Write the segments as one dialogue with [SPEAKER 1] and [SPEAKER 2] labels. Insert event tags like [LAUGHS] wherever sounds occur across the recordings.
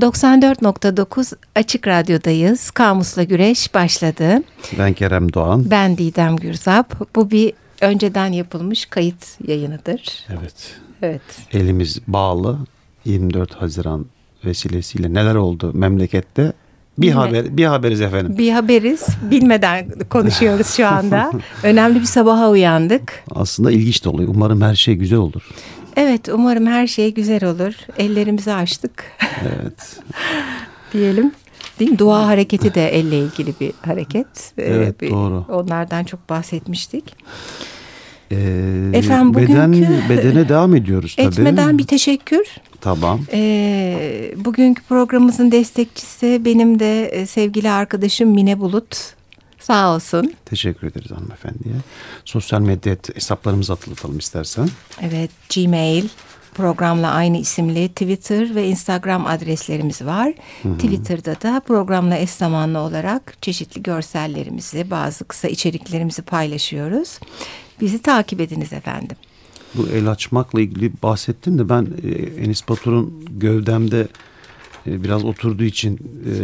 [SPEAKER 1] 94.9 Açık Radyo'dayız. Kamusla Güreş başladı.
[SPEAKER 2] Ben Kerem Doğan.
[SPEAKER 1] Ben Didem Gürzap. Bu bir önceden yapılmış kayıt yayınıdır.
[SPEAKER 2] Evet.
[SPEAKER 1] Evet.
[SPEAKER 2] Elimiz bağlı. 24 Haziran vesilesiyle neler oldu memlekette? Bir Bilme. haber bir haberiz efendim.
[SPEAKER 1] Bir haberiz. Bilmeden konuşuyoruz şu anda. [LAUGHS] Önemli bir sabaha uyandık.
[SPEAKER 2] Aslında ilginç de oluyor. Umarım her şey güzel olur.
[SPEAKER 1] Evet umarım her şey güzel olur. Ellerimizi açtık.
[SPEAKER 2] Evet. [LAUGHS]
[SPEAKER 1] Diyelim. Değil mi? Dua hareketi de elle ilgili bir hareket.
[SPEAKER 2] Ee, evet bir, doğru.
[SPEAKER 1] Onlardan çok bahsetmiştik.
[SPEAKER 2] Ee, Efendim bugünkü beden, bedene devam ediyoruz tabii.
[SPEAKER 1] Etmeden bir teşekkür.
[SPEAKER 2] Tamam.
[SPEAKER 1] Ee, bugünkü programımızın destekçisi benim de e, sevgili arkadaşım Mine Bulut. Sağ olsun.
[SPEAKER 2] Teşekkür ederiz hanımefendiye. Sosyal medya hesaplarımızı hatırlatalım istersen.
[SPEAKER 1] Evet Gmail programla aynı isimli Twitter ve Instagram adreslerimiz var. Hı hı. Twitter'da da programla eş zamanlı olarak çeşitli görsellerimizi, bazı kısa içeriklerimizi paylaşıyoruz. Bizi takip ediniz efendim.
[SPEAKER 2] Bu el açmakla ilgili bahsettin de ben e, Enis Batur'un gövdemde biraz oturduğu için e,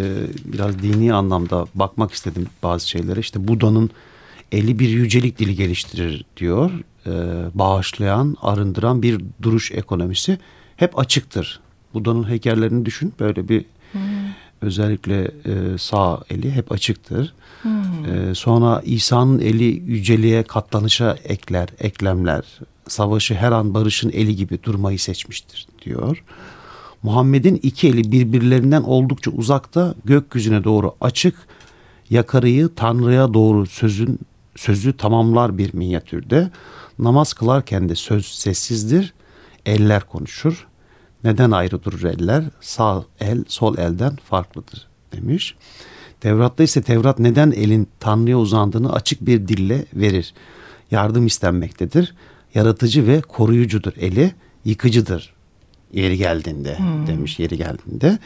[SPEAKER 2] biraz dini anlamda bakmak istedim bazı şeylere. İşte Buda'nın eli bir yücelik dili geliştirir diyor. E, bağışlayan, arındıran bir duruş ekonomisi hep açıktır. Buda'nın heykellerini düşün. Böyle bir hmm. özellikle sağ eli hep açıktır. Hmm. Sonra İsa'nın eli yüceliğe, katlanışa ekler, eklemler. Savaşı her an barışın eli gibi durmayı seçmiştir diyor. Muhammed'in iki eli birbirlerinden oldukça uzakta gökyüzüne doğru açık, yakarıyı Tanrı'ya doğru sözün sözü tamamlar bir minyatürde. Namaz kılarken de söz sessizdir, eller konuşur. Neden ayrı durur eller? Sağ el sol elden farklıdır demiş. Tevrat'ta ise Tevrat neden elin Tanrı'ya uzandığını açık bir dille verir. Yardım istenmektedir. Yaratıcı ve koruyucudur eli, yıkıcıdır yeri geldiğinde hmm. demiş yeri geldiğinde.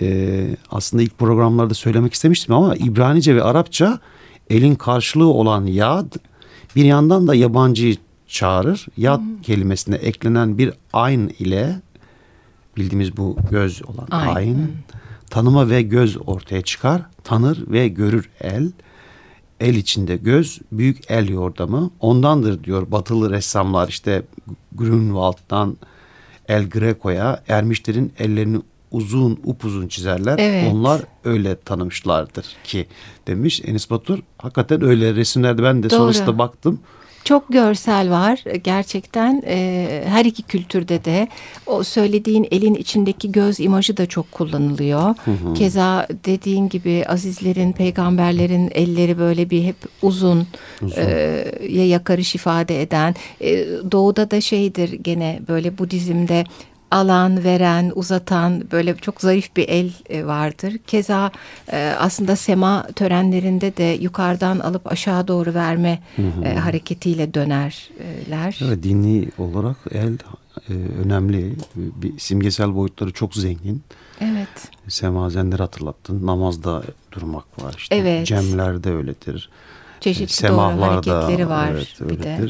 [SPEAKER 2] Ee, aslında ilk programlarda söylemek istemiştim ama İbranice ve Arapça elin karşılığı olan yad bir yandan da yabancıyı çağırır. Yad hmm. kelimesine eklenen bir ayn ile bildiğimiz bu göz olan ayn, ayn hmm. tanıma ve göz ortaya çıkar. Tanır ve görür el. El içinde göz, büyük el yordamı. Ondandır diyor batılı ressamlar işte Grünwald'dan El Greco'ya ermişlerin ellerini uzun upuzun çizerler. Evet. Onlar öyle tanımışlardır ki demiş Enis Batur. Hakikaten öyle resimlerde ben de Doğru. sonrasında baktım.
[SPEAKER 1] Çok görsel var gerçekten e, her iki kültürde de o söylediğin elin içindeki göz imajı da çok kullanılıyor. Hı hı. Keza dediğin gibi azizlerin peygamberlerin elleri böyle bir hep uzun, uzun. E, ya yakarış ifade eden e, doğuda da şeydir gene böyle Budizm'de alan, veren, uzatan böyle çok zarif bir el e, vardır. Keza e, aslında sema törenlerinde de yukarıdan alıp aşağı doğru verme hı hı. E, hareketiyle dönerler.
[SPEAKER 2] Evet, dini olarak el önemli. Bir simgesel boyutları çok zengin.
[SPEAKER 1] Evet.
[SPEAKER 2] Semazenleri hatırlattın. Namazda durmak var işte. Evet. Cemlerde öyledir.
[SPEAKER 1] Çeşitli doğru hareketleri var evet, bir de.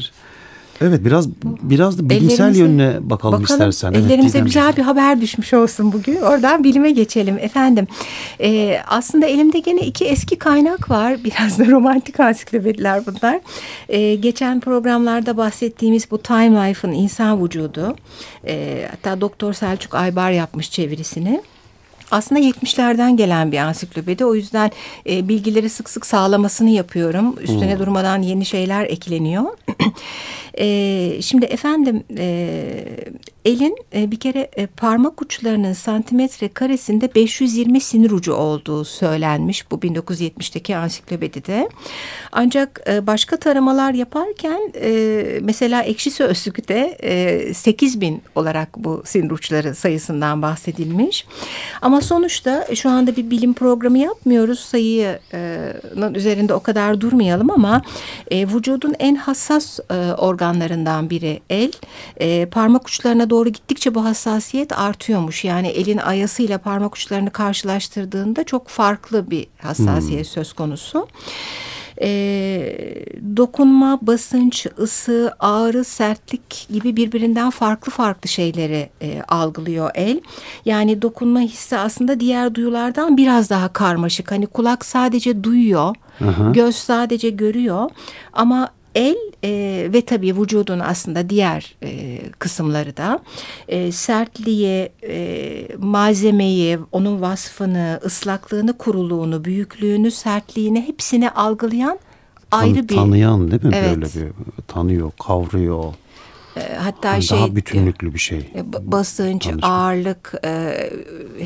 [SPEAKER 2] Evet biraz biraz da bilimsel yönüne bakalım, bakalım istersen.
[SPEAKER 1] Ellerimize evet, güzel bir haber düşmüş olsun bugün. Oradan bilime geçelim efendim. Ee, aslında elimde gene iki eski kaynak var. [LAUGHS] Biraz da romantik ansiklopediler bunlar. Ee, geçen programlarda bahsettiğimiz bu Time Life'ın insan vücudu. Ee, hatta Doktor Selçuk Aybar yapmış çevirisini aslında 70'lerden gelen bir ansiklopedi. O yüzden e, bilgileri sık sık sağlamasını yapıyorum. Üstüne hmm. durmadan yeni şeyler ekleniyor. [CLEARS THROAT] e, şimdi efendim e, elin e, bir kere e, parmak uçlarının santimetre karesinde 520 sinir ucu olduğu söylenmiş bu 1970'teki ansiklopedide. Ancak e, başka taramalar yaparken mesela Ekşi Sözlük'te e, 8 bin olarak bu sinir uçları sayısından bahsedilmiş. Ama sonuçta şu anda bir bilim programı yapmıyoruz. Sayının üzerinde o kadar durmayalım ama vücudun en hassas organlarından biri el. Parmak uçlarına doğru gittikçe bu hassasiyet artıyormuş. Yani elin ayasıyla parmak uçlarını karşılaştırdığında çok farklı bir hassasiyet hmm. söz konusu. E, dokunma, basınç, ısı, ağrı, sertlik gibi birbirinden farklı farklı şeyleri e, algılıyor el. Yani dokunma hissi aslında diğer duyulardan biraz daha karmaşık. Hani kulak sadece duyuyor, Aha. göz sadece görüyor ama el e, ve tabii vücudun aslında diğer e, kısımları da e, sertliği, e, malzemeyi, onun vasfını, ıslaklığını, kuruluğunu, büyüklüğünü, sertliğini hepsini algılayan ayrı bir...
[SPEAKER 2] Tanıyan değil mi evet. böyle bir tanıyor, kavruyor.
[SPEAKER 1] Ee, hatta yani şey
[SPEAKER 2] daha bütünlüklü bir şey.
[SPEAKER 1] E, basınç, Tanışma. ağırlık, e,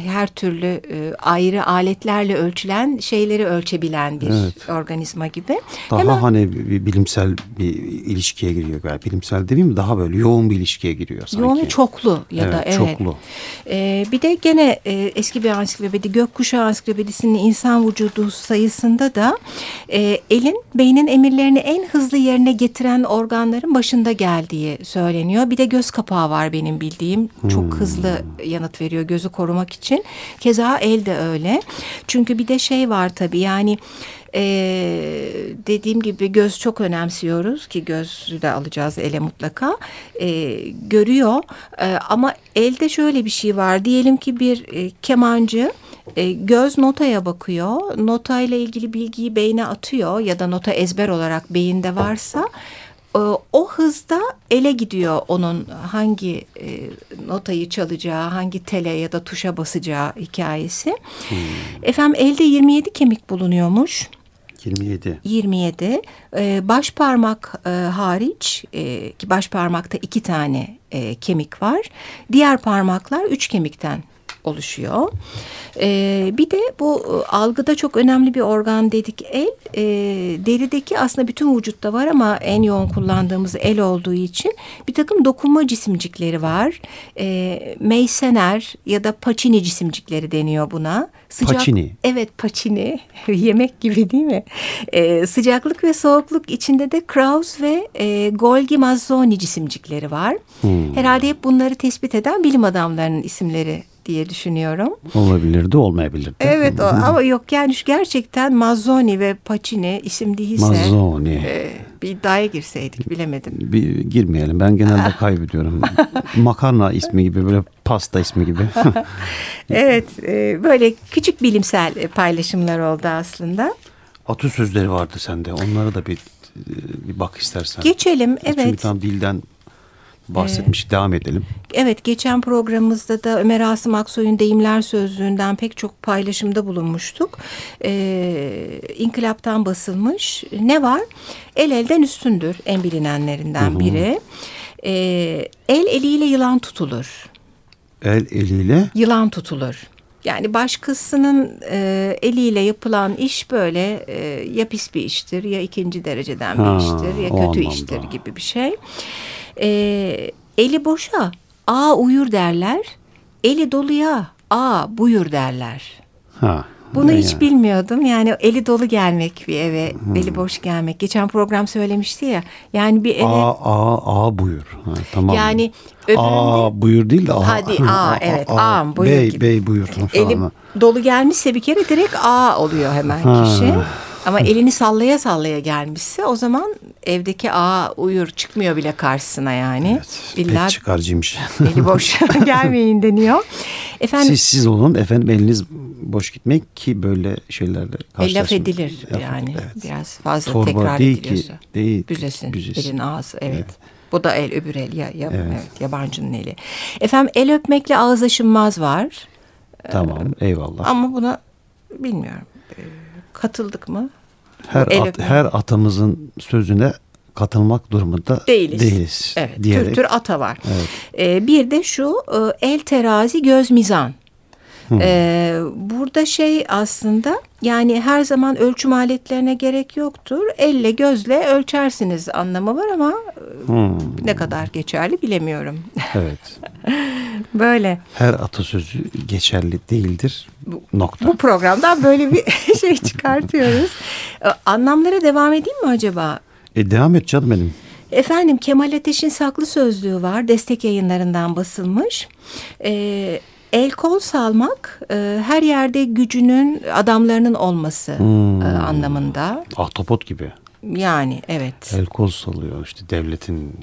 [SPEAKER 1] her türlü e, ayrı aletlerle ölçülen şeyleri ölçebilen bir evet. organizma gibi.
[SPEAKER 2] Daha Hemen, hani bir bilimsel bir ilişkiye giriyor galiba. Bilimsel demeyeyim mi? Daha böyle yoğun bir ilişkiye giriyor sanki.
[SPEAKER 1] Yoğun çoklu ya evet, da evet. Çoklu. Ee, bir de gene e, eski bir ansiklopedi Gökkuşağı Ansiklopedisi'nin insan vücudu sayısında da e, elin beynin emirlerini en hızlı yerine getiren organların başında geldiği söyleniyor söyleniyor. Bir de göz kapağı var benim bildiğim. Çok hmm. hızlı yanıt veriyor gözü korumak için. Keza el de öyle. Çünkü bir de şey var tabii yani ee, dediğim gibi göz çok önemsiyoruz ki gözü de alacağız ele mutlaka ee, görüyor ee, ama elde şöyle bir şey var diyelim ki bir e, kemancı e, göz notaya bakıyor notayla ilgili bilgiyi beyne atıyor ya da nota ezber olarak beyinde varsa o hızda ele gidiyor onun hangi e, notayı çalacağı, hangi tele ya da tuşa basacağı hikayesi. Hmm. Efendim elde 27 kemik bulunuyormuş.
[SPEAKER 2] 27.
[SPEAKER 1] 27. Ee, baş parmak e, hariç e, ki baş parmakta iki tane e, kemik var. Diğer parmaklar üç kemikten oluşuyor. E, bir de bu e, algıda çok önemli bir organ dedik el. E, derideki aslında bütün vücutta var ama en yoğun kullandığımız el olduğu için bir takım dokunma cisimcikleri var. E, Meysener ya da Pacini cisimcikleri deniyor buna.
[SPEAKER 2] Sıcak, paçini.
[SPEAKER 1] Evet paçini. [LAUGHS] Yemek gibi değil mi? E, sıcaklık ve soğukluk içinde de Kraus ve e, Golgi Mazzoni cisimcikleri var. Hmm. Herhalde hep bunları tespit eden bilim adamlarının isimleri diye düşünüyorum.
[SPEAKER 2] Olabilirdi, olmayabilirdi.
[SPEAKER 1] Evet o, ama yok yani gerçekten Mazzoni ve Pacini isim değilse.
[SPEAKER 2] Mazzoni. E,
[SPEAKER 1] bir iddiaya girseydik bilemedim.
[SPEAKER 2] Bir girmeyelim. Ben genelde [LAUGHS] kaybediyorum. Makarna ismi gibi böyle pasta ismi gibi. [LAUGHS]
[SPEAKER 1] evet, e, böyle küçük bilimsel paylaşımlar oldu aslında.
[SPEAKER 2] Atasözleri vardı sende. Onlara da bir bir bak istersen.
[SPEAKER 1] Geçelim, evet. Çünkü
[SPEAKER 2] tam dilden bahsetmiş. Ee, Devam edelim.
[SPEAKER 1] Evet geçen programımızda da Ömer Asım Aksoy'un deyimler sözlüğünden pek çok paylaşımda bulunmuştuk. Ee, İnkılaptan basılmış. Ne var? El elden üstündür en bilinenlerinden Hı-hı. biri. Ee, el eliyle yılan tutulur.
[SPEAKER 2] El eliyle?
[SPEAKER 1] Yılan tutulur. Yani başkasının e, eliyle yapılan iş böyle e, ya pis bir iştir ya ikinci dereceden ha, bir iştir ya kötü iştir gibi bir şey. E, eli boşa a uyur derler. Eli doluya a buyur derler. Ha. Bunu hiç yani. bilmiyordum. Yani eli dolu gelmek bir eve, hmm. eli boş gelmek. Geçen program söylemişti ya. Yani bir eve...
[SPEAKER 2] A, A, A buyur. Ha, tamam.
[SPEAKER 1] Yani
[SPEAKER 2] öbüründe... A buyur değil de A.
[SPEAKER 1] Hadi [LAUGHS] A, evet. A, A buyur
[SPEAKER 2] bey,
[SPEAKER 1] gibi.
[SPEAKER 2] Bey buyur. Falan.
[SPEAKER 1] Eli dolu gelmişse bir kere direkt A oluyor hemen ha. kişi. Ama elini sallaya sallaya gelmişse o zaman evdeki ağa uyur çıkmıyor bile karşısına yani.
[SPEAKER 2] Evet, İlla pek çıkarcıymış.
[SPEAKER 1] Eli boş [LAUGHS] gelmeyin deniyor.
[SPEAKER 2] Efendim, siz siz olun efendim eliniz boş gitmek ki böyle şeylerle
[SPEAKER 1] karşılaşmak. Laf edilir laf, yani evet. biraz fazla Torba tekrar değil ediliyorsa. Ki, değil Büzesin, büzesin. elin ağzı evet. evet. Bu da el öbür el ya, ya evet. evet yabancının eli. Efendim el öpmekle ağız aşınmaz var.
[SPEAKER 2] Tamam eyvallah.
[SPEAKER 1] Ama buna bilmiyorum katıldık mı?
[SPEAKER 2] Her at, her atamızın sözüne katılmak durumunda değiliz. değiliz
[SPEAKER 1] evet, diyerek. Tür tür ata var. Evet. Ee, bir de şu e, el terazi göz mizan. Ee, burada şey aslında yani her zaman ölçüm aletlerine gerek yoktur. Elle gözle ölçersiniz anlamı var ama hmm. ne kadar geçerli bilemiyorum.
[SPEAKER 2] Evet. [LAUGHS]
[SPEAKER 1] böyle.
[SPEAKER 2] Her atasözü geçerli değildir. Nokta.
[SPEAKER 1] Bu programdan böyle bir [LAUGHS] şey çıkartıyoruz. Anlamlara devam edeyim mi acaba?
[SPEAKER 2] E, devam et canım benim.
[SPEAKER 1] Efendim Kemal Ateş'in saklı sözlüğü var. Destek yayınlarından basılmış. Ee, El kol salmak e, her yerde gücünün adamlarının olması
[SPEAKER 2] Hmm.
[SPEAKER 1] e, anlamında.
[SPEAKER 2] Ahtapot gibi.
[SPEAKER 1] Yani evet.
[SPEAKER 2] El kol salıyor işte devletin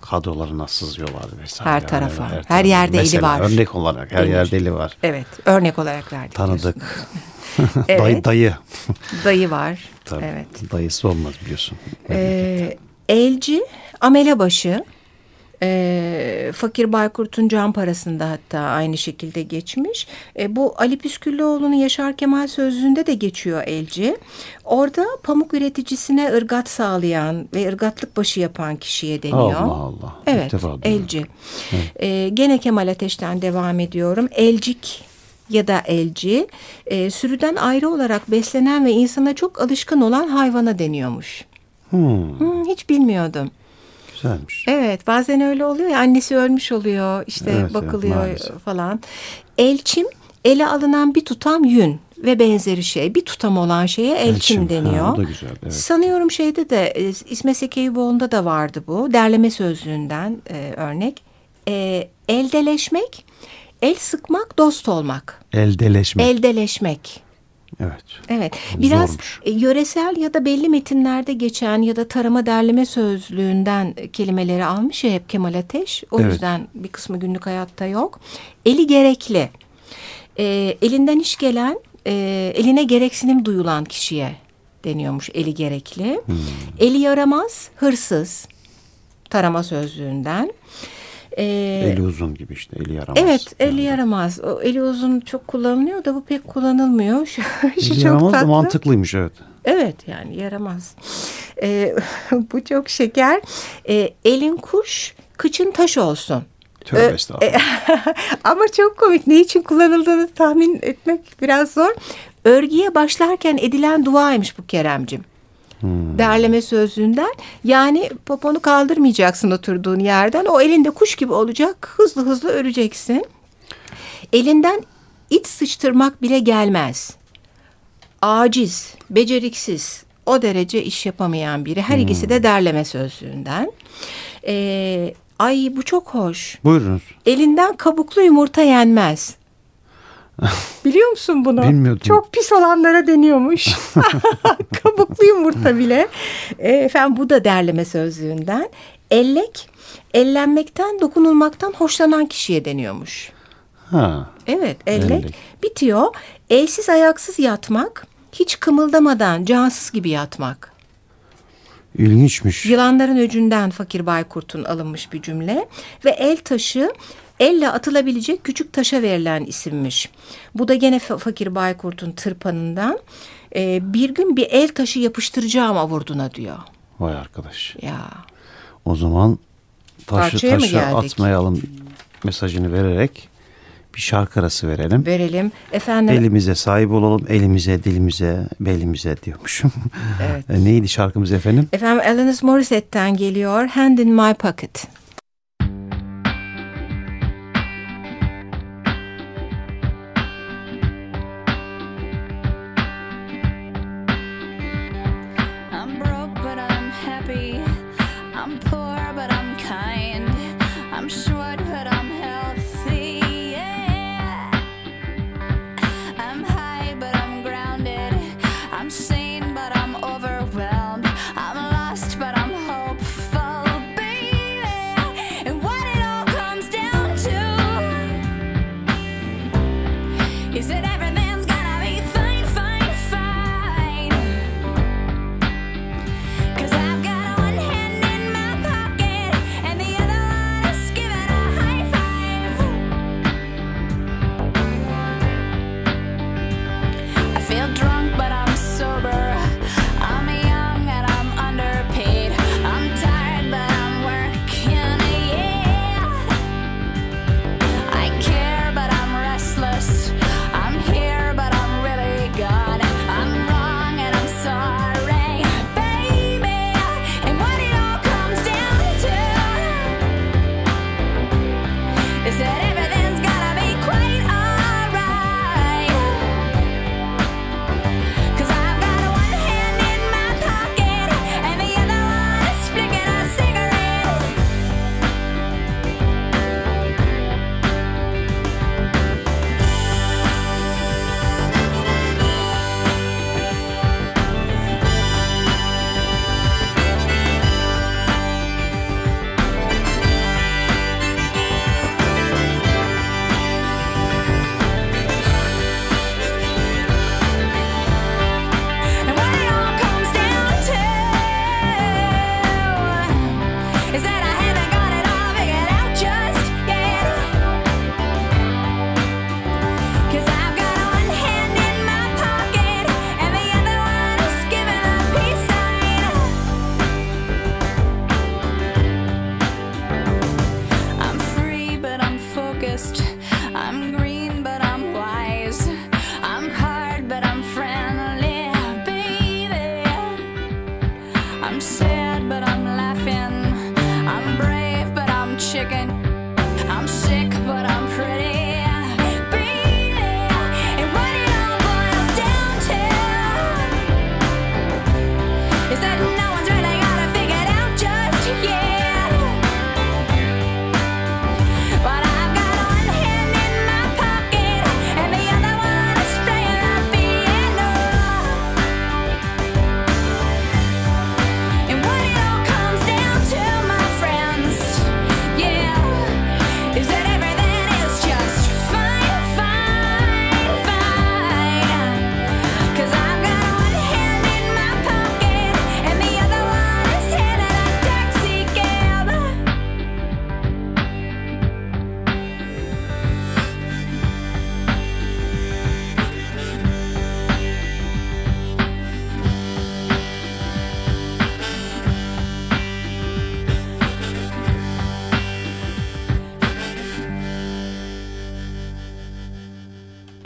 [SPEAKER 2] kadrolarına sızıyorlar vesaire.
[SPEAKER 1] Her tarafa, her
[SPEAKER 2] tarafa.
[SPEAKER 1] yerde eli
[SPEAKER 2] Mesela
[SPEAKER 1] var.
[SPEAKER 2] Örnek olarak her
[SPEAKER 1] Denir.
[SPEAKER 2] yerde eli var.
[SPEAKER 1] Evet örnek olarak verdik.
[SPEAKER 2] Tanıdık. [LAUGHS]
[SPEAKER 1] Evet.
[SPEAKER 2] dayı, dayı.
[SPEAKER 1] Dayı var.
[SPEAKER 2] Tabii.
[SPEAKER 1] Evet.
[SPEAKER 2] Dayısı olmaz biliyorsun.
[SPEAKER 1] Ee, elci, amelebaşı, e, Fakir Baykurt'un can parasında hatta aynı şekilde geçmiş. E, bu Ali Püsküllüoğlu'nun Yaşar Kemal sözlüğünde de geçiyor elci. Orada pamuk üreticisine ırgat sağlayan ve ırgatlık başı yapan kişiye deniyor.
[SPEAKER 2] Allah Allah.
[SPEAKER 1] Evet, elci. Ee, gene Kemal Ateş'ten devam ediyorum. Elcik ya da elci, e, sürüden ayrı olarak beslenen ve insana çok alışkın olan hayvana deniyormuş.
[SPEAKER 2] Hmm,
[SPEAKER 1] Hmm, hiç bilmiyordum.
[SPEAKER 2] Güzelmiş.
[SPEAKER 1] Evet, bazen öyle oluyor ya annesi ölmüş oluyor, işte
[SPEAKER 2] Evet, evet,
[SPEAKER 1] bakılıyor
[SPEAKER 2] maalesef.
[SPEAKER 1] falan. Elçim, ele alınan bir tutam yün ve benzeri şey. Bir tutam olan şeye elçim,
[SPEAKER 2] Elçim, ha,
[SPEAKER 1] deniyor.
[SPEAKER 2] o da güzel, evet.
[SPEAKER 1] Sanıyorum şeyde de e, İsmet Sekeyboğlu'nda da vardı bu. Derleme sözlüğünden e, örnek. E, eldeleşmek, el sıkmak, dost olmak.
[SPEAKER 2] Eldeleşme.
[SPEAKER 1] Eldeleşmek.
[SPEAKER 2] Evet.
[SPEAKER 1] Evet. Biraz
[SPEAKER 2] Zormuş.
[SPEAKER 1] e, yöresel ya da belli metinlerde geçen ya da tarama derleme sözlüğünden e, kelimeleri almış ya hep Kemal Ateş. O
[SPEAKER 2] Evet.
[SPEAKER 1] yüzden bir kısmı günlük hayatta yok. Eli gerekli. E, elinden iş gelen, e, eline gereksinim duyulan kişiye deniyormuş eli gerekli.
[SPEAKER 2] Hmm.
[SPEAKER 1] Eli yaramaz, hırsız. Tarama sözlüğünden. E,
[SPEAKER 2] Eli uzun gibi işte eli yaramaz.
[SPEAKER 1] Evet, eli
[SPEAKER 2] Yani.
[SPEAKER 1] yaramaz. O eli uzun çok kullanılıyor da bu pek kullanılmıyor. [LAUGHS] Şu, şu
[SPEAKER 2] Eli
[SPEAKER 1] çok
[SPEAKER 2] yaramaz da
[SPEAKER 1] tatlı.
[SPEAKER 2] mantıklıymış evet.
[SPEAKER 1] Evet yani yaramaz. Ee, [LAUGHS] bu çok şeker. Ee, elin kuş, kıçın taş olsun.
[SPEAKER 2] Tövbe
[SPEAKER 1] Ee,
[SPEAKER 2] estağfurullah. [LAUGHS]
[SPEAKER 1] Ama çok komik. Ne için kullanıldığını tahmin etmek biraz zor. Örgüye başlarken edilen duaymış bu Keremcim.
[SPEAKER 2] Hmm.
[SPEAKER 1] Derleme sözlüğünden. Yani poponu kaldırmayacaksın oturduğun yerden. O elinde kuş gibi olacak. Hızlı hızlı öreceksin. Elinden iç sıçtırmak bile gelmez. Aciz, beceriksiz, o derece iş yapamayan biri. Her ikisi de derleme sözlüğünden. Ee, ay bu çok hoş.
[SPEAKER 2] Buyurunuz.
[SPEAKER 1] Elinden kabuklu yumurta yenmez. Biliyor musun bunu?
[SPEAKER 2] Bilmiyordum.
[SPEAKER 1] Çok pis olanlara deniyormuş. [LAUGHS] kabuklu yumurta bile. E, efendim bu da derleme sözlüğünden. Ellek, ellenmekten, dokunulmaktan hoşlanan kişiye deniyormuş.
[SPEAKER 2] Ha.
[SPEAKER 1] Evet, ellek.
[SPEAKER 2] Ellek.
[SPEAKER 1] Bitiyor. Elsiz ayaksız yatmak, hiç kımıldamadan cansız gibi yatmak.
[SPEAKER 2] İlginçmiş.
[SPEAKER 1] Yılanların öcünden Fakir Baykurt'un alınmış bir cümle ve el taşı elle atılabilecek küçük taşa verilen isimmiş. Bu da gene Fa- Fakir Baykurt'un tırpanından Ee, bir gün bir el taşı yapıştıracağım avurduna diyor.
[SPEAKER 2] Vay arkadaş.
[SPEAKER 1] Ya
[SPEAKER 2] O zaman taşı
[SPEAKER 1] Parçaya
[SPEAKER 2] taşa atmayalım mesajını vererek bir şarkı arası verelim.
[SPEAKER 1] verelim. Efendim
[SPEAKER 2] Elimize sahip olalım, elimize, dilimize, belimize diyormuşum.
[SPEAKER 1] Evet. [LAUGHS]
[SPEAKER 2] E, Neydi şarkımız efendim?
[SPEAKER 1] efendim Alanis Morissette'ten geliyor Hand in My Pocket.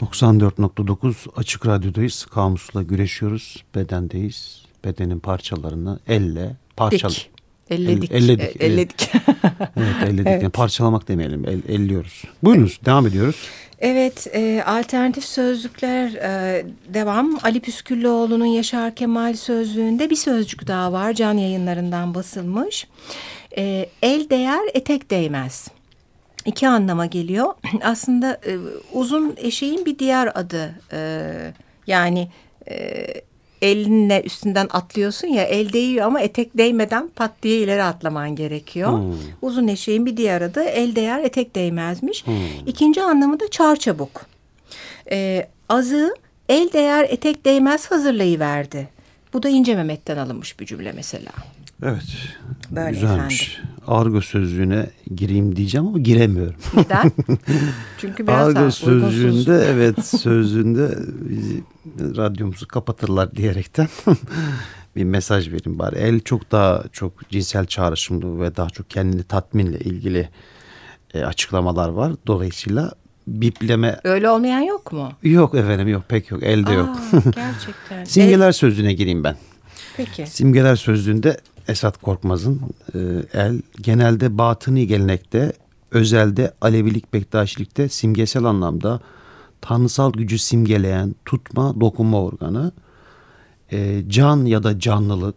[SPEAKER 2] 94.9 Açık Radyo'dayız. Kamusla güreşiyoruz. Bedendeyiz. Bedenin parçalarını elle parçal.
[SPEAKER 1] Dik. Elledik.
[SPEAKER 2] El- elledik,
[SPEAKER 1] E, elledik.
[SPEAKER 2] Evet, elledik. [LAUGHS]
[SPEAKER 1] Evet.
[SPEAKER 2] Yani parçalamak demeyelim. El, elliyoruz. Buyurunuz. Devam ediyoruz.
[SPEAKER 1] Evet, e, alternatif sözlükler e, devam. Ali Püsküllüoğlu'nun Yaşar Kemal sözlüğünde bir sözcük daha var. Can yayınlarından basılmış. E, el değer, etek değmez. İki anlama geliyor. [CLEARS THROAT] Aslında e, uzun eşeğin bir diğer adı. E, yani e, elinle üstünden atlıyorsun ya el değiyor ama etek değmeden pat diye ileri atlaman gerekiyor.
[SPEAKER 2] Hmm.
[SPEAKER 1] Uzun eşeğin bir diğer adı el değer etek değmezmiş. İkinci anlamı da çarçabuk. E, azı el değer etek değmez hazırlayıverdi. Bu da İnce Mehmet'ten alınmış bir cümle mesela.
[SPEAKER 2] Evet.
[SPEAKER 1] Böyle
[SPEAKER 2] Güzelmiş. Argo sözlüğüne gireyim diyeceğim ama giremiyorum.
[SPEAKER 1] Neden? [LAUGHS] Çünkü biraz
[SPEAKER 2] Argo
[SPEAKER 1] uygunsuz.
[SPEAKER 2] sözlüğünde evet sözlüğünde radyomuzu kapatırlar diyerekten [LAUGHS] bir mesaj vereyim bari. El çok daha çok cinsel çağrışımlı ve daha çok kendini tatminle ilgili e, açıklamalar var. Dolayısıyla bipleme
[SPEAKER 1] Öyle olmayan yok mu?
[SPEAKER 2] yok efendim yok pek yok elde yok.
[SPEAKER 1] Aa, gerçekten. [LAUGHS]
[SPEAKER 2] Simgeler sözlüğüne gireyim ben.
[SPEAKER 1] Peki.
[SPEAKER 2] Simgeler sözlüğünde Esat Korkmaz'ın e, el genelde batıni gelenekte, özelde Alevilik, Bektaşilikte simgesel anlamda tanrısal gücü simgeleyen tutma, dokunma organı, e, can ya da canlılık,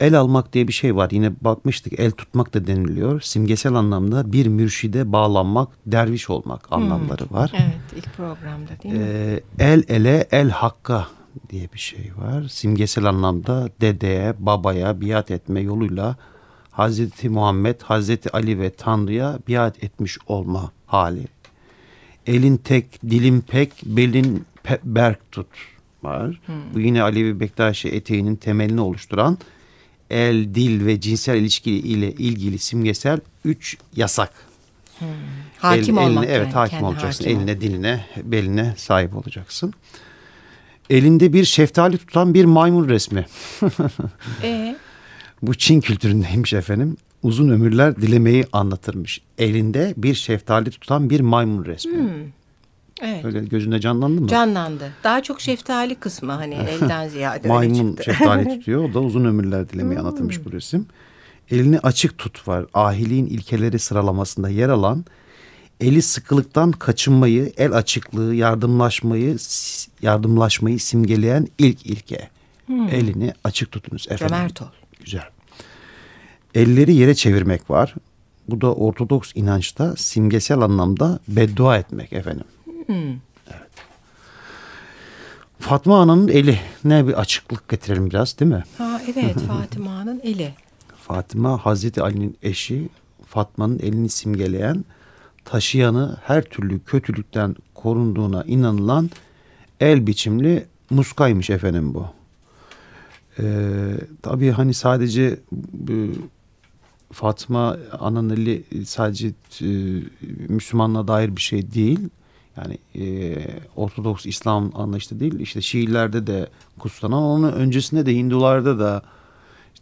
[SPEAKER 2] el almak diye bir şey var. Yine bakmıştık el tutmak da deniliyor. Simgesel anlamda bir mürşide bağlanmak, derviş olmak anlamları var.
[SPEAKER 1] Evet ilk programda değil mi?
[SPEAKER 2] Ee, el ele el hakka diye bir şey var. Simgesel anlamda dedeye, babaya biat etme yoluyla Hazreti Muhammed, Hazreti Ali ve Tanrı'ya biat etmiş olma hali. Elin tek, dilin pek, belin pe- berk tut var. Bu yine Alevi Bektaşi eteğinin temelini oluşturan el, dil ve cinsel ilişki ile ilgili simgesel üç yasak.
[SPEAKER 1] hakim
[SPEAKER 2] El-
[SPEAKER 1] olmak
[SPEAKER 2] eline, Evet
[SPEAKER 1] yani,
[SPEAKER 2] hakim
[SPEAKER 1] kendi
[SPEAKER 2] olacaksın.
[SPEAKER 1] hakim
[SPEAKER 2] eline, diline, beline sahip olacaksın. Elinde bir şeftali tutan bir maymun resmi.
[SPEAKER 1] Ee,
[SPEAKER 2] Bu Çin kültüründeymiş efendim. Uzun ömürler dilemeyi anlatırmış. Elinde bir şeftali tutan bir maymun resmi.
[SPEAKER 1] evet.
[SPEAKER 2] Öyle gözünde canlandı mı?
[SPEAKER 1] Canlandı. Daha çok şeftali kısmı hani [LAUGHS] elden ziyade
[SPEAKER 2] Maymun şeftali [LAUGHS] tutuyor. O da uzun ömürler dilemeyi anlatılmış bu resim. Elini açık tut var. Ahiliğin ilkeleri sıralamasında yer alan eli sıkılıktan kaçınmayı, el açıklığı, yardımlaşmayı, yardımlaşmayı simgeleyen ilk ilke. Elini açık tutunuz efendim.
[SPEAKER 1] Cömert ol.
[SPEAKER 2] Güzel. Elleri yere çevirmek var. Bu da Ortodoks inançta simgesel anlamda beddua etmek efendim. Evet. Fatma Ana'nın eli ne bir açıklık getirelim biraz değil mi?
[SPEAKER 1] Ha evet [LAUGHS] Fatıma'nın eli.
[SPEAKER 2] Fatıma Hazreti Ali'nin eşi Fatma'nın elini simgeleyen taşıyanı her türlü kötülükten korunduğuna inanılan el biçimli muskaymış efendim bu. Ee, tabii hani sadece bu Fatma Ana'nın eli sadece e, Müslümanlığa dair bir şey değil. Yani e, Ortodoks İslam anlayışta değil. İşte Şiilerde de kutsanan onun öncesinde de Hindularda da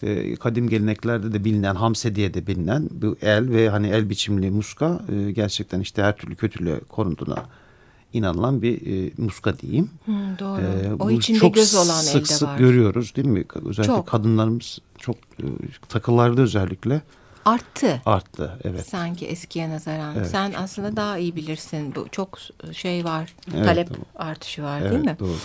[SPEAKER 2] işte kadim geleneklerde de bilinen Hamse diye de bilinen bu el ve hani el biçimli muska e, gerçekten işte her türlü kötülüğe korunduğuna inanılan bir e, muska diyeyim.
[SPEAKER 1] Hı, doğru.
[SPEAKER 2] Ee,
[SPEAKER 1] o içinde
[SPEAKER 2] çok
[SPEAKER 1] göz olan
[SPEAKER 2] sık
[SPEAKER 1] elde
[SPEAKER 2] sık
[SPEAKER 1] var.
[SPEAKER 2] görüyoruz değil mi? Özellikle
[SPEAKER 1] Çok.
[SPEAKER 2] kadınlarımız çok e, takılarda özellikle
[SPEAKER 1] Arttı.
[SPEAKER 2] arttı. Evet.
[SPEAKER 1] Sanki eskiye nazaran.
[SPEAKER 2] Evet,
[SPEAKER 1] Sen aslında daha iyi bilirsin. Bu çok şey var.
[SPEAKER 2] Evet,
[SPEAKER 1] talep
[SPEAKER 2] doğru.
[SPEAKER 1] artışı var
[SPEAKER 2] Evet,
[SPEAKER 1] değil mi?
[SPEAKER 2] doğru.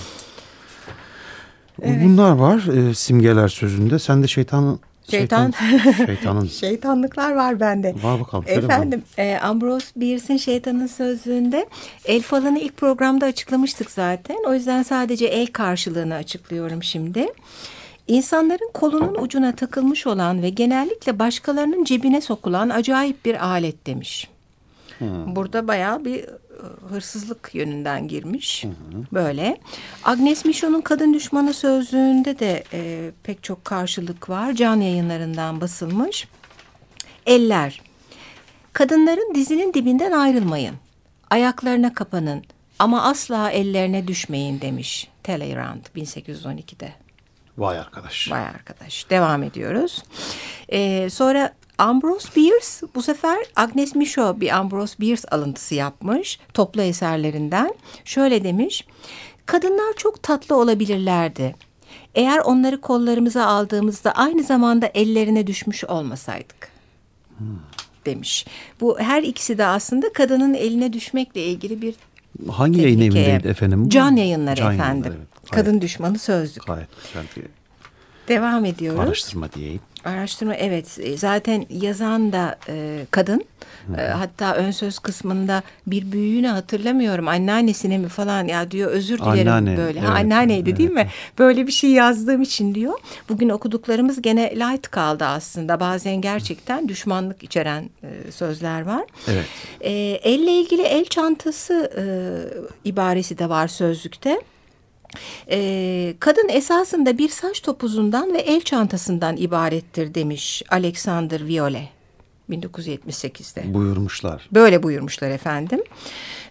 [SPEAKER 2] Bunlar var e, simgeler sözünde. Sen de şeytan
[SPEAKER 1] Şeytan.
[SPEAKER 2] şeytan- [LAUGHS] şeytanın
[SPEAKER 1] Şeytanlıklar var bende.
[SPEAKER 2] var bakalım.
[SPEAKER 1] Efendim e, Ambrose Bierce'in şeytanın sözlüğünde el falını ilk programda açıklamıştık zaten. O yüzden sadece el karşılığını açıklıyorum şimdi. İnsanların kolunun ucuna takılmış olan ve genellikle başkalarının cebine sokulan acayip bir alet demiş. Burada bayağı bir hırsızlık yönünden girmiş. Böyle. Agnes Michon'un Kadın Düşmanı sözlüğünde de e, pek çok karşılık var. Can yayınlarından basılmış. Eller. Kadınların dizinin dibinden ayrılmayın. Ayaklarına kapanın ama asla ellerine düşmeyin demiş Talleyrand 1812'de.
[SPEAKER 2] Vay arkadaş.
[SPEAKER 1] Vay arkadaş. Devam ediyoruz. Ee, sonra Ambrose Bierce bu sefer Agnes Michaud bir Ambrose Bierce alıntısı yapmış toplu eserlerinden. Şöyle demiş. Kadınlar çok tatlı olabilirlerdi. Eğer onları kollarımıza aldığımızda aynı zamanda ellerine düşmüş olmasaydık. Demiş. Bu her ikisi de aslında kadının eline düşmekle ilgili bir
[SPEAKER 2] Hangi yayın
[SPEAKER 1] tehlike.
[SPEAKER 2] evindeydi efendim?
[SPEAKER 1] Can yayınları
[SPEAKER 2] Can
[SPEAKER 1] efendim.
[SPEAKER 2] Yayınları, evet.
[SPEAKER 1] Kadın düşmanı sözlük.
[SPEAKER 2] Gayet güzel bir
[SPEAKER 1] Devam ediyoruz.
[SPEAKER 2] araştırma diyeyim.
[SPEAKER 1] Araştırma evet E, zaten yazan da e, kadın E, hatta ön söz kısmında bir büyüğünü hatırlamıyorum anneannesine mi falan ya diyor özür dilerim
[SPEAKER 2] Anneanne,
[SPEAKER 1] böyle ha,
[SPEAKER 2] evet,
[SPEAKER 1] anneanneydi değil
[SPEAKER 2] evet.
[SPEAKER 1] mi böyle bir şey yazdığım için diyor bugün okuduklarımız gene light kaldı aslında bazen gerçekten düşmanlık içeren e, sözler var
[SPEAKER 2] Evet.
[SPEAKER 1] E, elle ilgili el çantası e, ibaresi de var sözlükte. Ee, kadın esasında bir saç topuzundan ve el çantasından ibarettir demiş Alexander Viole 1978'de.
[SPEAKER 2] Buyurmuşlar.
[SPEAKER 1] Böyle buyurmuşlar efendim.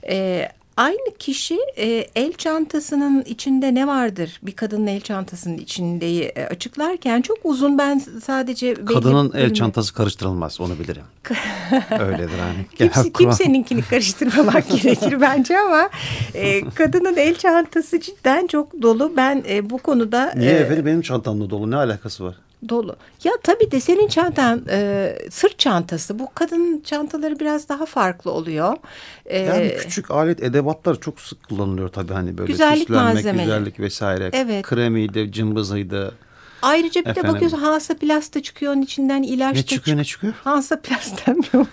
[SPEAKER 1] Ee, aynı kişi e, el çantasının içinde ne vardır? Bir kadının el çantasının içindeyi e, açıklarken çok uzun ben sadece... belli
[SPEAKER 2] Kadının el
[SPEAKER 1] bölümü-
[SPEAKER 2] çantası karıştırılmaz onu bilirim. [LAUGHS] Öyledir hani. [LAUGHS]
[SPEAKER 1] Kimse, kimseninkini karıştırmamak [LAUGHS] gerekir bence ama e, kadının el çantası cidden çok dolu. Ben e, bu konuda
[SPEAKER 2] Niye
[SPEAKER 1] e,
[SPEAKER 2] efendim benim çantamla dolu ne alakası var?
[SPEAKER 1] Dolu. Ya tabii de senin çantan e, sırt çantası. Bu kadının çantaları biraz daha farklı oluyor. E,
[SPEAKER 2] Yani küçük alet edevatlar çok sık kullanılıyor tabii hani böyle
[SPEAKER 1] Güzellik
[SPEAKER 2] süslenmek,
[SPEAKER 1] malzemeleri.
[SPEAKER 2] güzellik vesaire.
[SPEAKER 1] Evet.
[SPEAKER 2] Kremiydi, cımbızıydı.
[SPEAKER 1] Ayrıca bir de
[SPEAKER 2] efendim.
[SPEAKER 1] bakıyorsun Hansa da çıkıyor onun içinden ilaç
[SPEAKER 2] Ne
[SPEAKER 1] da
[SPEAKER 2] çıkıyor ne çıkıyor?
[SPEAKER 1] Hansa Plast demiyorum.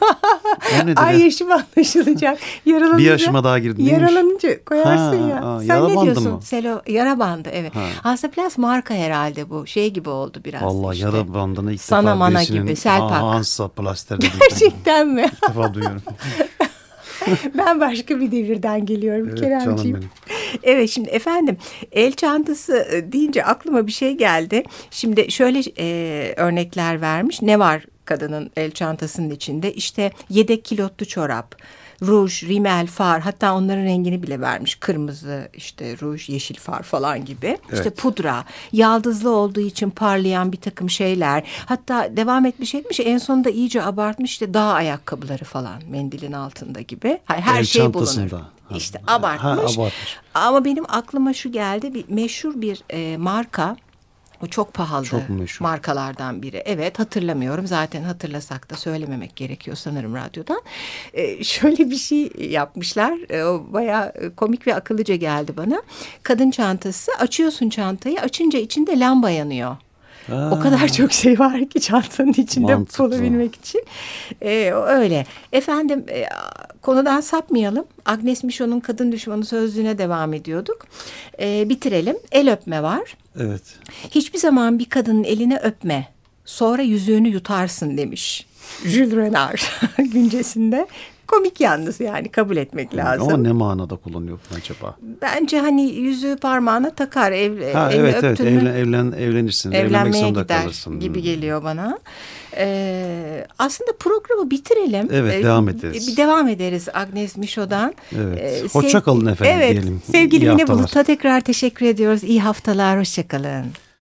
[SPEAKER 1] Ay
[SPEAKER 2] ya?
[SPEAKER 1] yaşım anlaşılacak. Yaralanınca,
[SPEAKER 2] Bir yaşıma daha girdin?
[SPEAKER 1] Yaralanınca koyarsın
[SPEAKER 2] Ha,
[SPEAKER 1] ya.
[SPEAKER 2] ha,
[SPEAKER 1] Sen ne diyorsun?
[SPEAKER 2] mı?
[SPEAKER 1] Selo, yara bandı evet.
[SPEAKER 2] Ha.
[SPEAKER 1] Hansa Plast marka herhalde bu. Şey gibi oldu biraz.
[SPEAKER 2] Vallahi
[SPEAKER 1] işte.
[SPEAKER 2] yara bandını ilk
[SPEAKER 1] Sana
[SPEAKER 2] defa
[SPEAKER 1] mana gibi, Selpak.
[SPEAKER 2] Hansa plaster dediğini
[SPEAKER 1] Gerçekten mi?
[SPEAKER 2] ilk defa duyuyorum. [LAUGHS]
[SPEAKER 1] ben başka bir devirden geliyorum
[SPEAKER 2] Evet,
[SPEAKER 1] Keremciğim. Evet şimdi efendim el çantası e, deyince aklıma bir şey geldi. Şimdi şöyle e, örnekler vermiş. Ne var kadının el çantasının içinde? İşte yedek kilotlu çorap, ruj, rimel, far hatta onların rengini bile vermiş. Kırmızı, işte ruj, yeşil far falan gibi. İşte
[SPEAKER 2] Evet.
[SPEAKER 1] pudra, yaldızlı olduğu için parlayan bir takım şeyler. Hatta devam etmiş etmiş en sonunda iyice abartmış işte dağ ayakkabıları falan mendilin altında gibi. Her, her
[SPEAKER 2] El
[SPEAKER 1] şey bulunur.
[SPEAKER 2] Ha.
[SPEAKER 1] İşte
[SPEAKER 2] Ha,
[SPEAKER 1] abartmış.
[SPEAKER 2] abartmış.
[SPEAKER 1] Ama benim aklıma şu geldi bir meşhur bir e, marka. O çok pahalı
[SPEAKER 2] Çok meşhur.
[SPEAKER 1] markalardan biri. Evet hatırlamıyorum. Zaten hatırlasak da söylememek gerekiyor sanırım radyodan. E, şöyle bir şey yapmışlar. E, o bayağı e, komik ve akıllıca geldi bana. Kadın çantası. Açıyorsun çantayı. Açınca içinde lamba yanıyor. O kadar çok şey var ki çantanın içinde
[SPEAKER 2] Mantıklı.
[SPEAKER 1] bulabilmek için. Ee, öyle. Efendim e, konudan sapmayalım. Agnes Michon'un kadın düşmanı sözlüğüne devam ediyorduk. Ee, bitirelim. El öpme var.
[SPEAKER 2] Evet.
[SPEAKER 1] Hiçbir zaman bir kadının elini öpme. Sonra yüzüğünü yutarsın demiş. Jules Renard [LAUGHS] güncesinde. Komik yalnız yani kabul etmek lazım.
[SPEAKER 2] Ama ne manada kullanıyor bunu acaba?
[SPEAKER 1] Bence hani yüzüğü parmağına takar. Ev,
[SPEAKER 2] Ha, evet evet
[SPEAKER 1] mü-
[SPEAKER 2] evlen, evlen, evlenirsin. Evlenmek
[SPEAKER 1] evlenmeye
[SPEAKER 2] zorunda
[SPEAKER 1] gider
[SPEAKER 2] kalırsın.
[SPEAKER 1] gibi geliyor bana. Ee, aslında programı bitirelim.
[SPEAKER 2] Evet,
[SPEAKER 1] Ee,
[SPEAKER 2] devam ederiz.
[SPEAKER 1] Bir devam ederiz Agnes Michaud'dan.
[SPEAKER 2] Evet.
[SPEAKER 1] Ee,
[SPEAKER 2] Hoşça
[SPEAKER 1] sev-
[SPEAKER 2] kalın efendim
[SPEAKER 1] evet,
[SPEAKER 2] diyelim.
[SPEAKER 1] Sevgili Mine. Bulut'a tekrar teşekkür ediyoruz. İyi haftalar, hoşça kalın.